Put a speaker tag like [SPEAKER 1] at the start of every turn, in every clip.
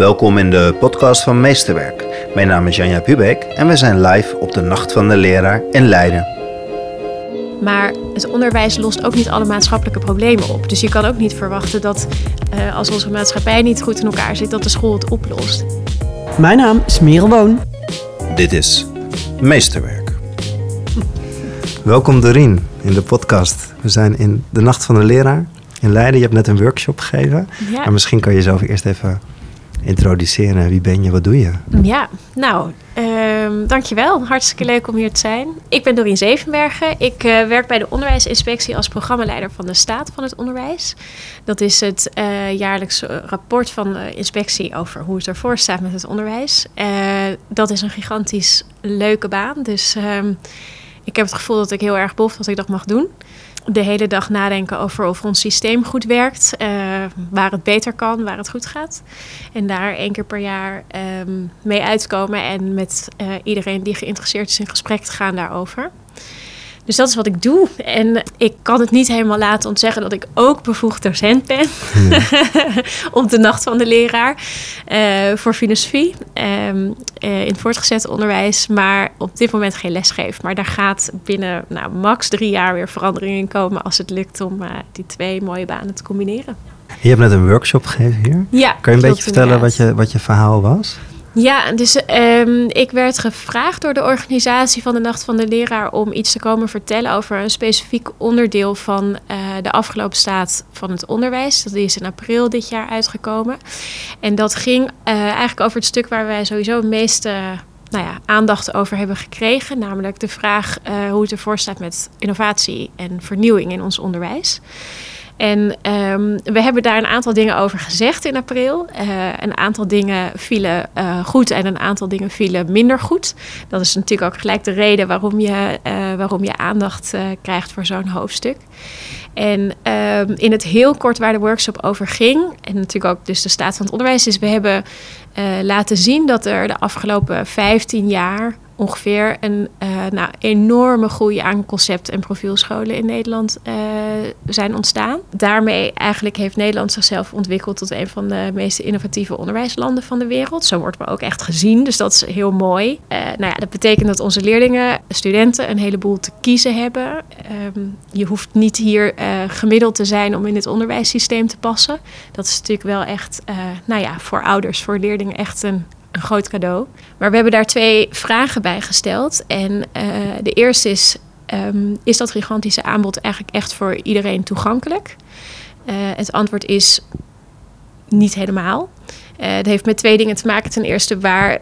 [SPEAKER 1] Welkom in de podcast van Meesterwerk. Mijn naam is Janja Pubeek en we zijn live op de Nacht van de Leraar in Leiden.
[SPEAKER 2] Maar het onderwijs lost ook niet alle maatschappelijke problemen op. Dus je kan ook niet verwachten dat uh, als onze maatschappij niet goed in elkaar zit, dat de school het oplost.
[SPEAKER 3] Mijn naam is Merel Woon.
[SPEAKER 1] Dit is Meesterwerk. Welkom Dorien in de podcast. We zijn in de Nacht van de Leraar in Leiden. Je hebt net een workshop gegeven. Ja. Maar misschien kan je jezelf eerst even introduceren. Wie ben je, wat doe je?
[SPEAKER 2] Ja, nou, um, dankjewel. Hartstikke leuk om hier te zijn. Ik ben Dorien Zevenbergen. Ik uh, werk bij de onderwijsinspectie als programmaleider van de staat van het onderwijs. Dat is het uh, jaarlijks rapport van de inspectie over hoe het ervoor staat met het onderwijs. Dat is een gigantisch leuke baan. Dus um, ik heb het gevoel dat ik heel erg bof dat ik dat mag doen de hele dag nadenken over of ons systeem goed werkt, uh, waar het beter kan, waar het goed gaat. En daar één keer per jaar um, mee uitkomen en met uh, iedereen die geïnteresseerd is in gesprek te gaan daarover. Dus dat is wat ik doe. En ik kan het niet helemaal laten ontzeggen dat ik ook bevoegd docent ben. op de nacht van de leraar. Uh, voor filosofie. Um, uh, in het voortgezet onderwijs. Maar op dit moment geen les geef. Maar daar gaat binnen nou, max drie jaar weer verandering in komen. Als het lukt om uh, die twee mooie banen te combineren.
[SPEAKER 1] Je hebt net een workshop gegeven hier.
[SPEAKER 2] Ja,
[SPEAKER 1] kan je een beetje vertellen wat je, wat je verhaal was?
[SPEAKER 2] Ja, dus um, ik werd gevraagd door de organisatie van de Nacht van de Leraar om iets te komen vertellen over een specifiek onderdeel van uh, de afgelopen staat van het onderwijs. Dat is in april dit jaar uitgekomen. En dat ging uh, eigenlijk over het stuk waar wij sowieso het meeste nou ja, aandacht over hebben gekregen. Namelijk de vraag hoe het ervoor staat met innovatie en vernieuwing in ons onderwijs. En um, we hebben daar een aantal dingen over gezegd in april. Uh, een aantal dingen vielen uh, goed en een aantal dingen vielen minder goed. Dat is natuurlijk ook gelijk de reden waarom je, uh, waarom je aandacht krijgt voor zo'n hoofdstuk. En um, in het heel kort waar de workshop over ging, en natuurlijk ook dus de staat van het onderwijs, is we hebben laten zien dat er de afgelopen 15 jaar ongeveer een uh, nou, enorme groei aan concept- en profielscholen in Nederland uh, zijn ontstaan. Daarmee eigenlijk heeft Nederland zichzelf ontwikkeld tot een van de meest innovatieve onderwijslanden van de wereld. Zo wordt we ook echt gezien, dus dat is heel mooi. Uh, nou ja, dat betekent dat onze leerlingen, studenten, een heleboel te kiezen hebben. Um, je hoeft niet hier gemiddeld te zijn om in het onderwijssysteem te passen. Dat is natuurlijk wel echt, nou ja, voor ouders, voor leerlingen echt een een groot cadeau. Maar we hebben daar twee vragen bij gesteld. En uh, de eerste is: um, is dat gigantische aanbod eigenlijk echt voor iedereen toegankelijk? Uh, het antwoord is niet helemaal. Uh, het heeft met twee dingen te maken. Ten eerste, waar,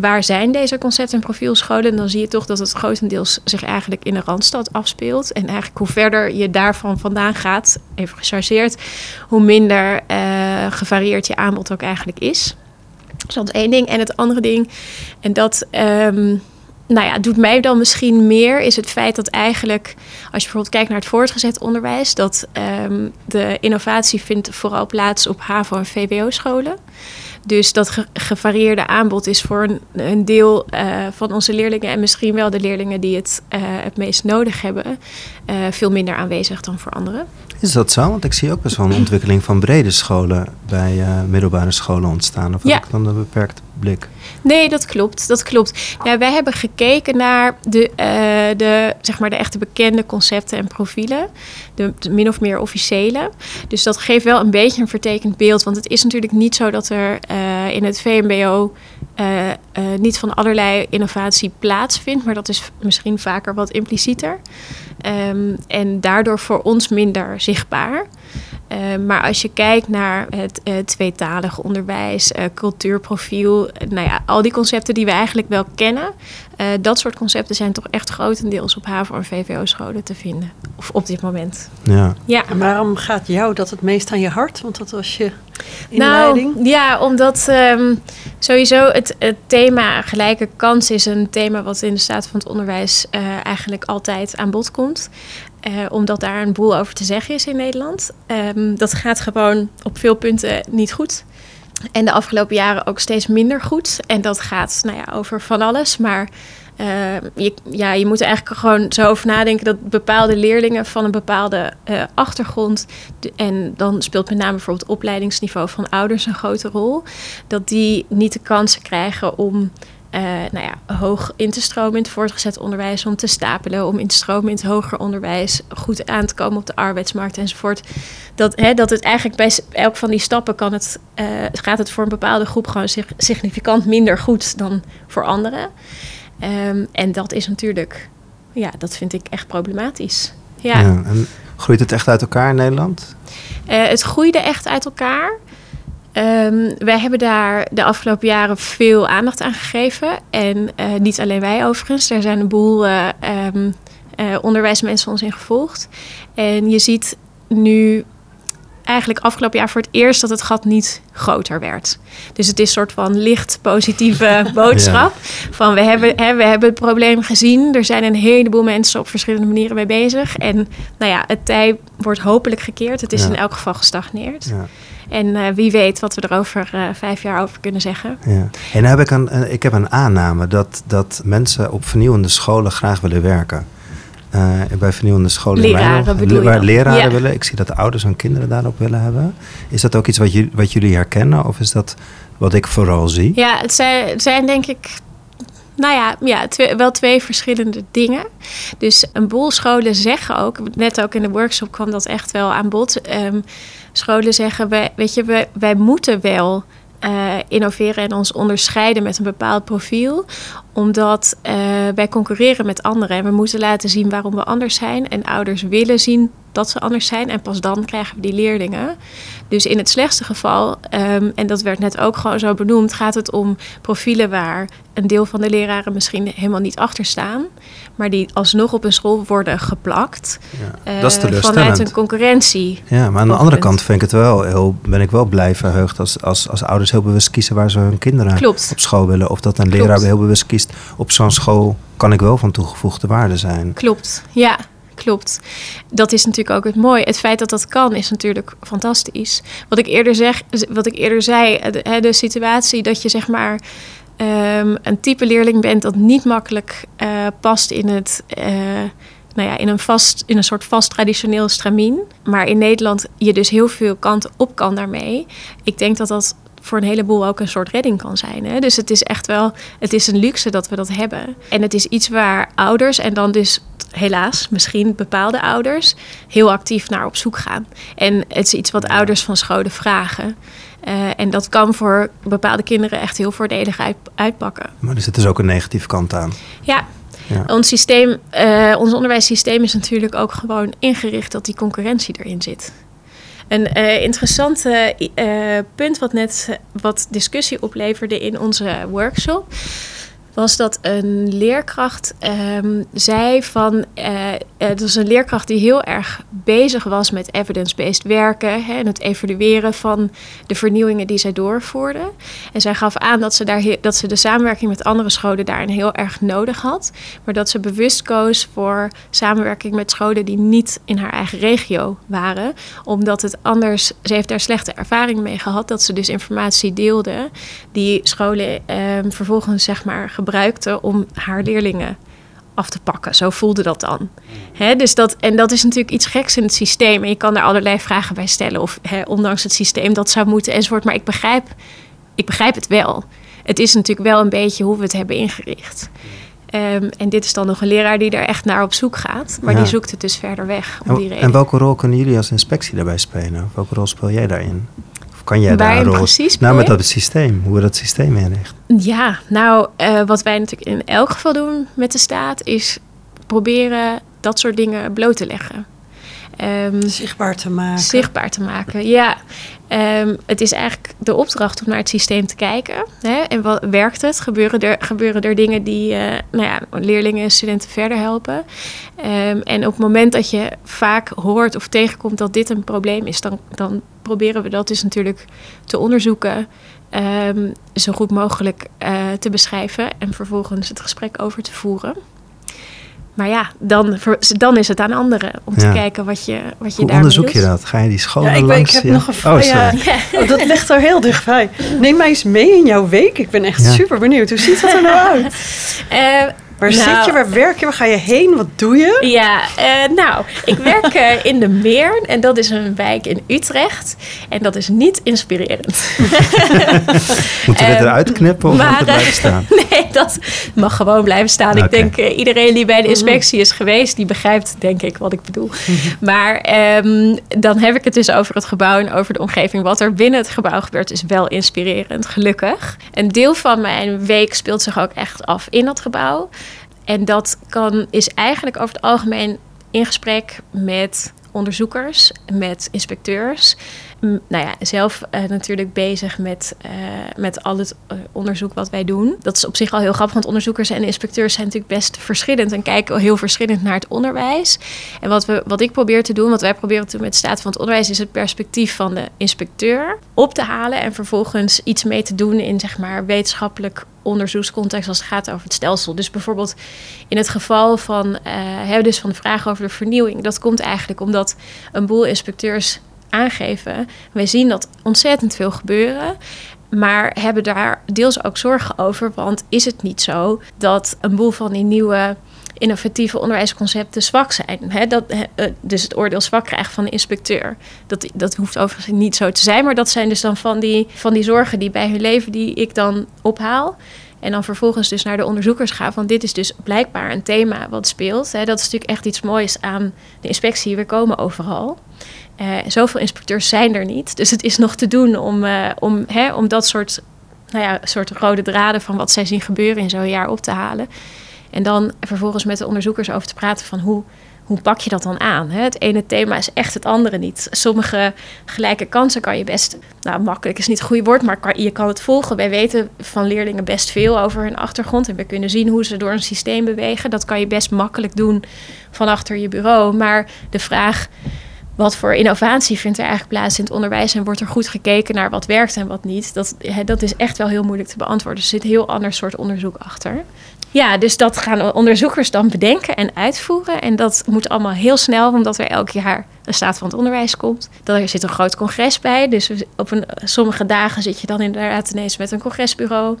[SPEAKER 2] waar zijn deze concept- en profielscholen? En dan zie je toch dat het grotendeels zich eigenlijk in de Randstad afspeelt. En eigenlijk hoe verder je daarvan vandaan gaat, even gechargeerd, hoe minder gevarieerd je aanbod ook eigenlijk is. Dus dat één ding. En het andere ding, en dat um, nou ja, doet mij dan misschien meer, is het feit dat eigenlijk, als je bijvoorbeeld kijkt naar het voortgezet onderwijs, dat um, de innovatie vindt vooral plaats op HAVO- en VWO-scholen. Dus dat ge gevarieerde aanbod is voor een, een deel uh, van onze leerlingen en misschien wel de leerlingen die het uh, het meest nodig hebben, uh, veel minder aanwezig dan voor anderen.
[SPEAKER 1] Is dat zo? Want ik zie ook best wel een ontwikkeling van brede scholen bij middelbare scholen ontstaan. Of ja. dan een beperkte blik?
[SPEAKER 2] Nee, dat klopt. Dat klopt. Ja, wij hebben gekeken naar de, uh, de, zeg maar de echte bekende concepten en profielen. De, min of meer officiële. Dus dat geeft wel een beetje een vertekend beeld. Want het is natuurlijk niet zo dat er uh, in het VMBO uh, niet van allerlei innovatie plaatsvindt. Maar dat is misschien vaker wat implicieter. Um, en daardoor voor ons minder zichtbaar. Uh, maar als je kijkt naar het uh, tweetalig onderwijs, uh, cultuurprofiel, nou ja, al die concepten die we eigenlijk wel kennen, dat soort concepten zijn toch echt grotendeels op HAVO- en VWO-scholen te vinden. Of op dit moment.
[SPEAKER 1] Ja.
[SPEAKER 3] ja. En waarom gaat jou dat het meest aan je hart? Want dat was je inleiding.
[SPEAKER 2] Nou, ja, omdat um, sowieso het, het, thema gelijke kans is een thema wat in de staat van het onderwijs eigenlijk altijd aan bod komt. Uh, omdat daar een boel over te zeggen is in Nederland. Um, dat gaat gewoon op veel punten niet goed. En de afgelopen jaren ook steeds minder goed. En dat gaat nou ja, over van alles. Maar je, ja, je moet er eigenlijk gewoon zo over nadenken dat bepaalde leerlingen van een bepaalde achtergrond, en dan speelt met name bijvoorbeeld opleidingsniveau van ouders een grote rol, dat die niet de kansen krijgen om uh, nou ja, hoog in te stromen in het voortgezet onderwijs, om te stapelen, om in te stromen in het hoger onderwijs, goed aan te komen op de arbeidsmarkt enzovoort. Dat, hè, dat het eigenlijk bij elk van die stappen kan het, uh, gaat het voor een bepaalde groep gewoon significant minder goed dan voor anderen. Um, en dat is natuurlijk, ja, dat vind ik echt problematisch. Ja. ja
[SPEAKER 1] en groeit het echt uit elkaar in Nederland?
[SPEAKER 2] Uh, het groeide echt uit elkaar. Um, wij hebben daar de afgelopen jaren veel aandacht aan gegeven. En uh, niet alleen wij overigens. Er zijn een boel uh, um, uh, onderwijsmensen ons in gevolgd. En je ziet nu eigenlijk afgelopen jaar voor het eerst dat het gat niet groter werd. Dus het is een soort van licht positieve boodschap. Van we hebben, hè, we hebben het probleem gezien. Er zijn een heleboel mensen op verschillende manieren mee bezig. En nou ja, het tij wordt hopelijk gekeerd. Het is in elk geval gestagneerd. Ja. En uh, wie weet wat we er over uh, vijf jaar over kunnen zeggen.
[SPEAKER 1] Ja. En heb ik, een, ik heb een aanname dat, dat mensen op vernieuwende scholen graag willen werken. Uh, bij vernieuwende scholen
[SPEAKER 2] leraren bedoel
[SPEAKER 1] waar leraren ja. willen. Ik zie dat de ouders hun kinderen daarop willen hebben. Is dat ook iets wat, jullie, wat jullie herkennen? Of is dat wat ik vooral zie?
[SPEAKER 2] Ja, het zijn, het zijn denk ik nou ja, ja wel twee verschillende dingen. Dus een boel scholen zeggen ook, net ook in de workshop kwam dat echt wel aan bod. Um, scholen zeggen, weet je, wij, wij moeten wel uh, innoveren en ons onderscheiden met een bepaald profiel. Omdat uh, wij concurreren met anderen. En we moeten laten zien waarom we anders zijn. En ouders willen zien dat ze anders zijn. En pas dan krijgen we die leerlingen. Dus in het slechtste geval, um, en dat werd net ook gewoon zo benoemd, gaat het om profielen waar een deel van de leraren misschien helemaal niet achter staan. Maar die alsnog op een school worden geplakt.
[SPEAKER 1] Ja, uh, dat is
[SPEAKER 2] vanuit een concurrentie.
[SPEAKER 1] Ja, maar aan de andere kant vind ik het wel heel, ben ik wel blij verheugd als, als, als ouders heel bewust kiezen waar ze hun kinderen
[SPEAKER 2] Klopt.
[SPEAKER 1] op school willen. Of dat een leraar heel bewust kiest op zo'n school kan ik wel van toegevoegde waarde zijn.
[SPEAKER 2] Klopt, ja klopt. Dat is natuurlijk ook het mooie. Het feit dat dat kan is natuurlijk fantastisch. Wat ik eerder, zeg, wat ik eerder zei, de, de situatie dat je zeg maar um, een type leerling bent dat niet makkelijk uh, past in het. Uh, nou ja, in een, vast, in een soort vast traditioneel stramien. Maar in Nederland je dus heel veel kanten op kan daarmee. Ik denk dat dat voor een heleboel ook een soort redding kan zijn. Hè? Dus het is echt wel, het is een luxe dat we dat hebben. En het is iets waar ouders en dan dus helaas misschien bepaalde ouders heel actief naar op zoek gaan. En het is iets wat ouders van scholen vragen. Uh, en dat kan voor bepaalde kinderen echt heel voordelig uit, uitpakken.
[SPEAKER 1] Maar er zit dus ook een negatieve kant aan.
[SPEAKER 2] Ja, ja. Ons, systeem, uh, ons onderwijssysteem is natuurlijk ook gewoon ingericht dat die concurrentie erin zit. Een uh, interessant uh, punt wat net wat discussie opleverde in onze workshop was dat een leerkracht um, zei van... Uh, het was een leerkracht die heel erg bezig was met evidence-based werken... Hè, en het evalueren van de vernieuwingen die zij doorvoerde. En zij gaf aan dat ze, daar dat ze de samenwerking met andere scholen daarin heel erg nodig had... maar dat ze bewust koos voor samenwerking met scholen die niet in haar eigen regio waren... omdat het anders... Ze heeft daar slechte ervaring mee gehad... dat ze dus informatie deelde die scholen um, vervolgens zeg maar gebruikte om haar leerlingen af te pakken. Zo voelde dat dan. He, dus dat, en dat is natuurlijk iets geks in het systeem. En je kan er allerlei vragen bij stellen. Of he, ondanks het systeem dat zou moeten enzovoort. Maar ik begrijp, ik begrijp het wel. Het is natuurlijk wel een beetje hoe we het hebben ingericht. Um, en dit is dan nog een leraar die er echt naar op zoek gaat. Maar ja. die zoekt het dus verder weg. Om die reden.
[SPEAKER 1] En welke rol kunnen jullie als inspectie daarbij spelen? Welke rol speel jij daarin? Kan jij daar rol...
[SPEAKER 2] precies
[SPEAKER 1] Nou, met dat systeem, hoe we dat systeem inrichten.
[SPEAKER 2] Ja, nou, uh, wat wij natuurlijk in elk geval doen met de staat... is proberen dat soort dingen bloot te leggen.
[SPEAKER 3] Um, zichtbaar te maken.
[SPEAKER 2] Zichtbaar te maken, ja. Um, het is eigenlijk de opdracht om naar het systeem te kijken. Hè? En wat werkt het? Gebeuren er, gebeuren er dingen die uh, nou ja, leerlingen en studenten verder helpen? Um, en op het moment dat je vaak hoort of tegenkomt dat dit een probleem is, dan, dan proberen we dat dus natuurlijk te onderzoeken. zo goed mogelijk uh, te beschrijven en vervolgens het gesprek over te voeren. Maar ja, dan, dan is het aan anderen om ja. te kijken wat je, wat je
[SPEAKER 1] Hoe onderzoek je dat? Ga je die scholen
[SPEAKER 3] ja, ik,
[SPEAKER 1] langs?
[SPEAKER 3] Ik heb nog een vraag. Oh, ja. oh, dat ligt er heel dichtbij. Neem mij eens mee in jouw week. Ik ben echt super benieuwd. Hoe ziet dat er nou uit?
[SPEAKER 2] Uh,
[SPEAKER 3] Waar zit je?
[SPEAKER 2] Nou.
[SPEAKER 3] Waar werk je? Waar ga je heen? Wat doe je?
[SPEAKER 2] Ja, eh, nou, ik werk eh, in de Meer en dat is een wijk in Utrecht. En dat is niet inspirerend.
[SPEAKER 1] Moeten we het
[SPEAKER 2] Ehm,
[SPEAKER 1] eruit knippen of
[SPEAKER 2] maar,
[SPEAKER 1] moet het blijven staan?
[SPEAKER 2] Nee, dat mag gewoon blijven staan. Ik denk eh, iedereen die bij de inspectie is geweest, die begrijpt denk ik wat ik bedoel. Maar ehm, dan heb ik het dus over het gebouw en over de omgeving. Wat er binnen het gebouw gebeurt is wel inspirerend, gelukkig. Een deel van mijn week speelt zich ook echt af in dat gebouw. En dat kan, is eigenlijk over het algemeen in gesprek met onderzoekers, met inspecteurs. Nou ja, zelf eh, natuurlijk bezig met, eh, met al het eh, onderzoek wat wij doen. Dat is op zich al heel grappig, want onderzoekers en inspecteurs zijn natuurlijk best verschillend en kijken heel verschillend naar het onderwijs. En wat, we, wat ik probeer te doen, wat wij proberen te doen met de staat van het onderwijs, is het perspectief van de inspecteur op te halen en vervolgens iets mee te doen in zeg maar wetenschappelijk onderzoekscontext als het gaat over het stelsel. Dus bijvoorbeeld in het geval van, hè, dus van de vraag over de vernieuwing. Dat komt eigenlijk omdat een boel inspecteurs aangeven. Wij zien dat ontzettend veel gebeuren. Maar hebben daar deels ook zorgen over. Want is het niet zo dat een boel van die nieuwe innovatieve onderwijsconcepten zwak zijn. Dat, eh, dus het oordeel zwak krijgen van de inspecteur. Dat, dat hoeft overigens niet zo te zijn. Maar dat zijn dus dan van die, van die zorgen die bij hun leven die ik dan ophaal. En dan vervolgens dus naar de onderzoekers ga. Van dit is dus blijkbaar een thema wat speelt. Dat is natuurlijk echt iets moois aan de inspectie. We komen overal. Uh, zoveel inspecteurs zijn er niet. Dus het is nog te doen om, uh, om, om dat soort, nou ja, soort rode draden van wat zij zien gebeuren in zo'n jaar op te halen. En dan vervolgens met de onderzoekers over te praten van hoe, hoe pak je dat dan aan? Hè? Het ene thema is echt het andere niet. Sommige gelijke kansen kan je best, nou makkelijk is niet het goede woord, maar je kan het volgen. Wij weten van leerlingen best veel over hun achtergrond en we kunnen zien hoe ze door een systeem bewegen. Dat kan je best makkelijk doen van achter je bureau. Maar de vraag wat voor innovatie vindt er eigenlijk plaats in het onderwijs en wordt er goed gekeken naar wat werkt en wat niet? Dat, dat is echt wel heel moeilijk te beantwoorden. Er zit een heel ander soort onderzoek achter. Ja, dus dat gaan onderzoekers dan bedenken en uitvoeren. En dat moet allemaal heel snel, omdat er elk jaar een staat van het onderwijs komt. Er zit een groot congres bij. Dus op een, sommige dagen zit je dan inderdaad ineens met een congresbureau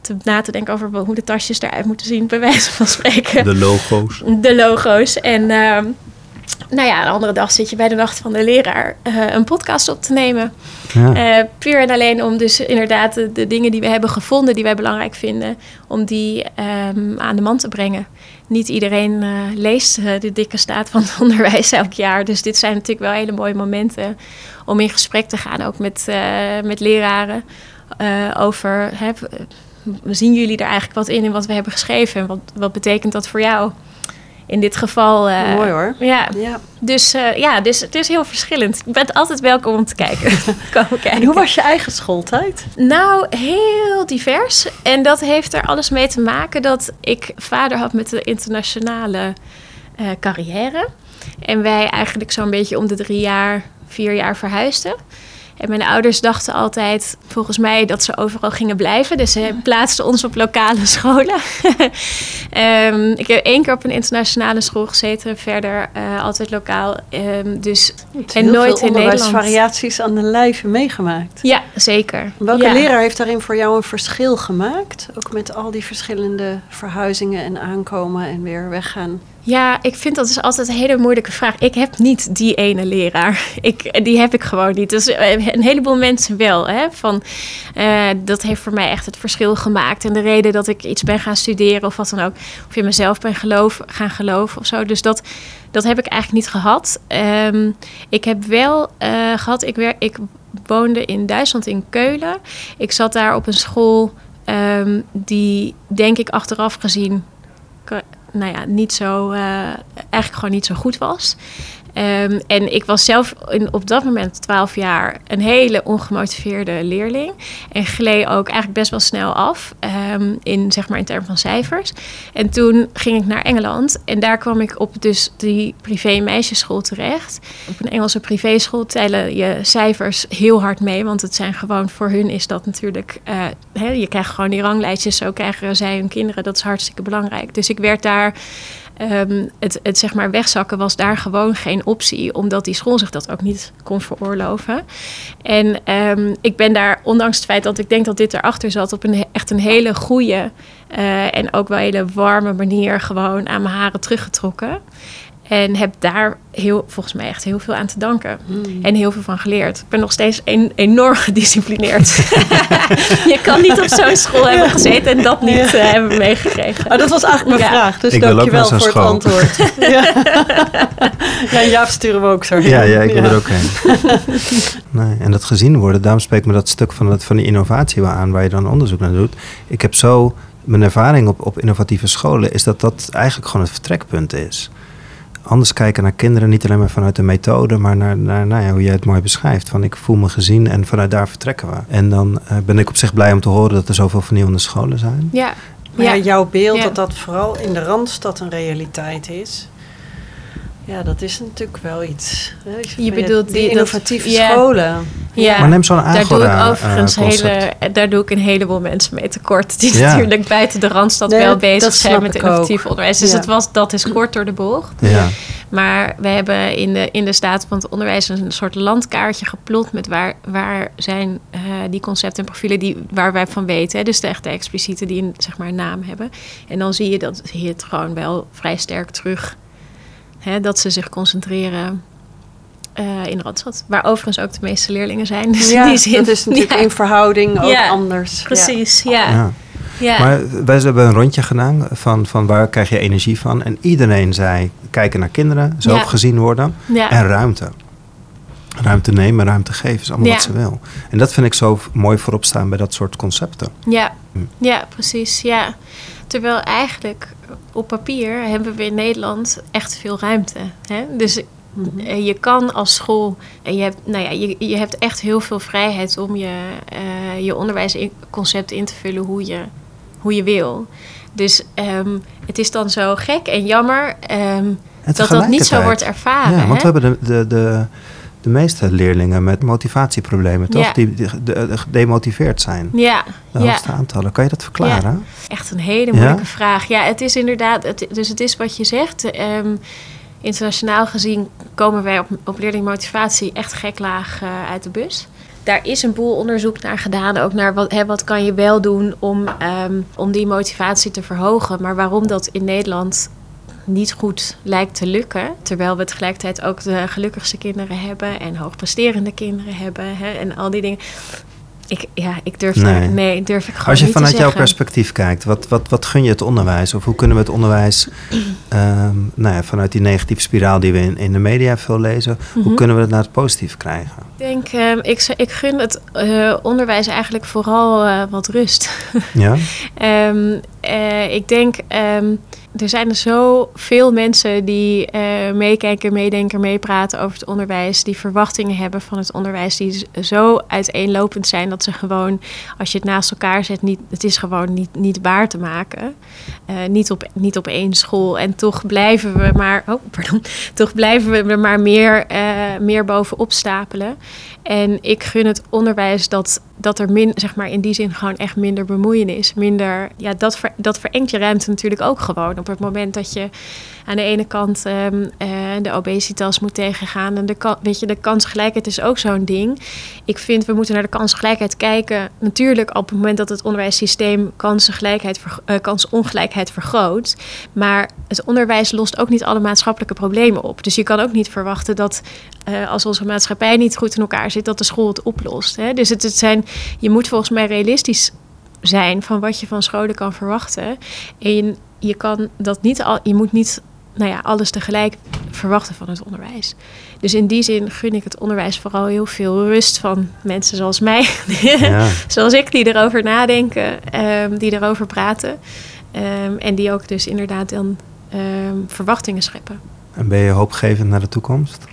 [SPEAKER 2] te, na te denken over hoe de tasjes eruit moeten zien, bij wijze van spreken.
[SPEAKER 1] De logo's.
[SPEAKER 2] De logo's. En uh, nou ja, een andere dag zit je bij de Nacht van de Leraar uh, een podcast op te nemen. Ja. Uh, puur en alleen om dus inderdaad de, de, dingen die we hebben gevonden, die wij belangrijk vinden, om die um, aan de man te brengen. Niet iedereen uh, leest de dikke staat van het onderwijs elk jaar. Dus dit zijn natuurlijk wel hele mooie momenten om in gesprek te gaan, ook met, met leraren, over... Hè, zien jullie er eigenlijk wat in in wat we hebben geschreven? En wat, wat betekent dat voor jou? In dit geval. Uh,
[SPEAKER 3] Mooi hoor.
[SPEAKER 2] Ja. ja. Dus uh, ja, dus het is heel verschillend. Je bent altijd welkom om te kijken.
[SPEAKER 3] kijken. En hoe was je eigen schooltijd?
[SPEAKER 2] Nou, heel divers. En dat heeft er alles mee te maken dat ik vader had met de internationale uh, carrière. En wij eigenlijk zo'n beetje om de drie jaar, vier jaar verhuisden. En mijn ouders dachten altijd, volgens mij, dat ze overal gingen blijven. Dus ze plaatsten ons op lokale scholen. um, ik heb één keer op een internationale school gezeten. Verder uh, altijd lokaal. Um, dus,
[SPEAKER 3] en nooit in Nederland. variaties aan de lijve meegemaakt.
[SPEAKER 2] Ja, zeker.
[SPEAKER 3] Welke
[SPEAKER 2] ja.
[SPEAKER 3] leraar heeft daarin voor jou een verschil gemaakt? Ook met al die verschillende verhuizingen en aankomen en weer weggaan.
[SPEAKER 2] Ja, ik vind dat is altijd een hele moeilijke vraag. Ik heb niet die ene leraar. Ik, die heb ik gewoon niet. Dus een heleboel mensen wel. Hè? Van, uh, dat heeft voor mij echt het verschil gemaakt. En de reden dat ik iets ben gaan studeren of wat dan ook. Of in mezelf ben geloof, gaan geloven of zo. Dus dat, dat heb ik eigenlijk niet gehad. Um, ik heb wel gehad... Ik, ik woonde in Duitsland, in Keulen. Ik zat daar op een school um, die, denk ik, achteraf gezien nou ja, niet zo, uh, eigenlijk gewoon niet zo goed was. Um, en ik was zelf op dat moment, 12 jaar, een hele ongemotiveerde leerling. En gleed ook eigenlijk best wel snel af um, in, zeg maar, in termen van cijfers. En toen ging ik naar Engeland en daar kwam ik op dus die privé meisjesschool terecht. Op een Engelse privéschool tellen je cijfers heel hard mee, want het zijn gewoon, voor hun is dat natuurlijk, hè, je krijgt gewoon die ranglijstjes, zo krijgen zij hun kinderen, dat is hartstikke belangrijk. Dus ik werd daar... Um, het, het zeg maar wegzakken was daar gewoon geen optie, omdat die school zich dat ook niet kon veroorloven. En um, ik ben daar, ondanks het feit dat ik denk dat dit erachter zat, op een echt een hele goede en ook wel hele warme manier gewoon aan mijn haren teruggetrokken. En heb daar heel, volgens mij echt heel veel aan te danken. Hmm. En heel veel van geleerd. Ik ben nog steeds enorm gedisciplineerd. je kan niet op zo'n school hebben gezeten en dat niet uh, hebben meegekregen.
[SPEAKER 3] Oh, dat was eigenlijk mijn vraag. Dus dank je wel voor het antwoord. ja. ja, Jaap sturen we ook zo
[SPEAKER 1] Ja, ja ik wil er ook heen. nee, en dat gezien worden, daarom spreekt me dat stuk van, het, van die innovatie wel aan... waar je dan onderzoek naar doet. Ik heb zo... Mijn ervaring op, op innovatieve scholen is dat dat eigenlijk gewoon het vertrekpunt is anders kijken naar kinderen. Niet alleen maar vanuit de methode, maar naar, naar nou ja, hoe jij het mooi beschrijft. Van ik voel me gezien en vanuit daar vertrekken we. En dan uh, ben ik op zich blij om te horen dat er zoveel vernieuwende scholen zijn.
[SPEAKER 3] Ja. Maar ja, jouw beeld dat dat vooral in de Randstad een realiteit is. Ja, dat is natuurlijk wel iets.
[SPEAKER 2] Je, je bedoelt
[SPEAKER 3] die, innovatieve scholen.
[SPEAKER 1] Ja, maar neem zo'n
[SPEAKER 2] Daar doe ik overigens uh, hele, daar doe ik een heleboel mensen mee tekort. Die natuurlijk buiten de Randstad wel bezig zijn met innovatief onderwijs. Dus het was, dat is kort door de bocht. Ja. Maar we hebben in de, in de staat van het onderwijs een soort landkaartje geplot met waar, waar zijn uh, die concepten en profielen die, waar wij van weten. Hè? Dus de echte expliciete die een, zeg maar, een naam hebben. En dan zie je dat je het gewoon wel vrij sterk terug Hè, dat ze zich concentreren uh, in Randstad. Waar overigens ook de meeste leerlingen zijn. Dus
[SPEAKER 3] ja, die zin, dat is natuurlijk in verhouding ook anders.
[SPEAKER 2] Precies, ja.
[SPEAKER 1] ja. Maar wij hebben een rondje gedaan van, van waar krijg je energie van. En iedereen zei kijken naar kinderen, zelf gezien worden en ruimte. Ruimte nemen, ruimte geven is allemaal wat ze wil. En dat vind ik zo mooi voorop staan bij dat soort concepten.
[SPEAKER 2] Ja, hm. ja precies. Ja. Terwijl eigenlijk op papier hebben we in Nederland echt veel ruimte. Hè? Dus mhm. eh, je kan als school, en je hebt, nou ja, je, je hebt echt heel veel vrijheid om je, uh, je onderwijsconcept in te vullen hoe je, hoe je wil. Dus um, het is dan zo gek en jammer um, dat dat niet zo wordt ervaren.
[SPEAKER 1] Ja, want we hebben de, de, de de meeste leerlingen met motivatieproblemen, toch? Die, gedemotiveerd zijn.
[SPEAKER 2] Ja.
[SPEAKER 1] De hoogste aantallen. Kan je dat verklaren?
[SPEAKER 2] Echt een hele moeilijke vraag. Ja, het is inderdaad, het, dus het is wat je zegt. Um, internationaal gezien komen wij op, op leerlingmotivatie echt gek laag uh, uit de bus daar is een boel onderzoek naar gedaan. Ook naar wat, hè, wat kan je wel doen om, um, om die motivatie te verhogen. Maar waarom dat in Nederland niet goed lijkt te lukken. Terwijl we tegelijkertijd ook de gelukkigste kinderen hebben en hoogpresterende kinderen hebben hè, en al die dingen. Ik, ja, ik durf, nee. Nee, durf ik gewoon
[SPEAKER 1] Als je
[SPEAKER 2] vanuit
[SPEAKER 1] jouw perspectief kijkt, wat, wat, wat gun je het onderwijs? Of hoe kunnen we het onderwijs, um, nou ja, vanuit die negatieve spiraal die we in, in de media veel lezen, hoe mhm. kunnen we het naar het positief krijgen?
[SPEAKER 2] Ik denk, um, ik, ik gun het uh, onderwijs eigenlijk vooral uh, wat rust.
[SPEAKER 1] Ja?
[SPEAKER 2] um, uh, ik denk er zijn er zoveel mensen die uh, meekijken, meedenken, meepraten over het onderwijs. Die verwachtingen hebben van het onderwijs. Die zo uiteenlopend zijn dat ze gewoon, als je het naast elkaar zet, niet, het is gewoon niet, niet waar te maken. Uh, niet, op, niet op één school. En toch blijven we maar, oh, pardon, toch blijven we er maar meer, uh, meer bovenop stapelen. En ik gun het onderwijs dat, dat er min, zeg maar in die zin gewoon echt minder bemoeienis. Minder, ja, dat, ver, dat verengt je ruimte natuurlijk ook gewoon. Op het moment dat je aan de ene kant um, de obesitas moet tegengaan. En de, weet je, de kansgelijkheid is ook zo'n ding. Ik vind we moeten naar de kansgelijkheid kijken. Natuurlijk op het moment dat het onderwijssysteem kansengelijkheid, uh, kansongelijkheid vergroot. Maar het onderwijs lost ook niet alle maatschappelijke problemen op. Dus je kan ook niet verwachten dat uh, als onze maatschappij niet goed in elkaar zit, dat de school het oplost. Hè? Dus het, het zijn, je moet volgens mij realistisch zijn van wat je van scholen kan verwachten. En je, je kan dat niet al, je moet niet nou ja, alles tegelijk verwachten van het onderwijs. Dus in die zin gun ik het onderwijs vooral heel veel rust van mensen zoals mij, ja. zoals ik, die erover nadenken, um, die erover praten. Um, en die ook dus inderdaad dan um, verwachtingen scheppen.
[SPEAKER 1] En ben je hoopgevend naar de toekomst?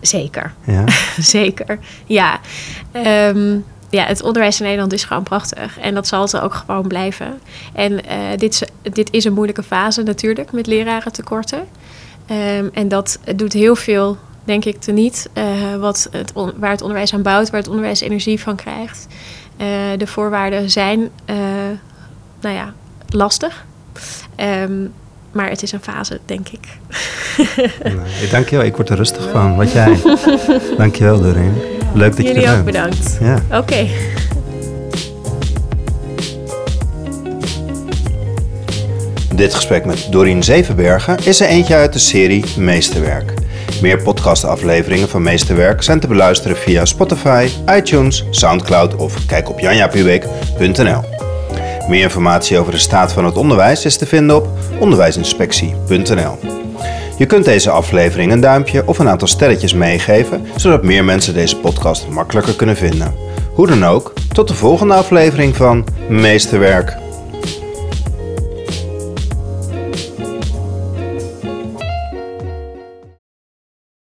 [SPEAKER 2] Zeker.
[SPEAKER 1] Ja?
[SPEAKER 2] Zeker, ja. Um, ja, het onderwijs in Nederland is gewoon prachtig. En dat zal het ook gewoon blijven. En uh, dit, dit is een moeilijke fase natuurlijk met lerarentekorten. Um, en dat doet heel veel, denk ik, teniet. Uh, wat het waar het onderwijs aan bouwt, waar het onderwijs energie van krijgt. Uh, de voorwaarden zijn, nou ja, lastig. Um, maar het is een fase, denk ik.
[SPEAKER 1] nee, dankjewel, ik word er rustig van. Wat jij. dankjewel, Doreen. Leuk dat
[SPEAKER 2] Jullie
[SPEAKER 1] je
[SPEAKER 2] er ook bedankt.
[SPEAKER 1] Ja.
[SPEAKER 2] Oké.
[SPEAKER 1] Dit gesprek met Dorien Zevenbergen is er eentje uit de serie Meesterwerk. Meer podcastafleveringen van Meesterwerk zijn te beluisteren via Spotify, iTunes, Soundcloud of kijk op janjapubeek.nl. Meer informatie over de staat van het onderwijs is te vinden op onderwijsinspectie.nl. Je kunt deze aflevering een duimpje of een aantal sterretjes meegeven, zodat meer mensen deze podcast makkelijker kunnen vinden. Hoe dan ook, tot de volgende aflevering van Meesterwerk.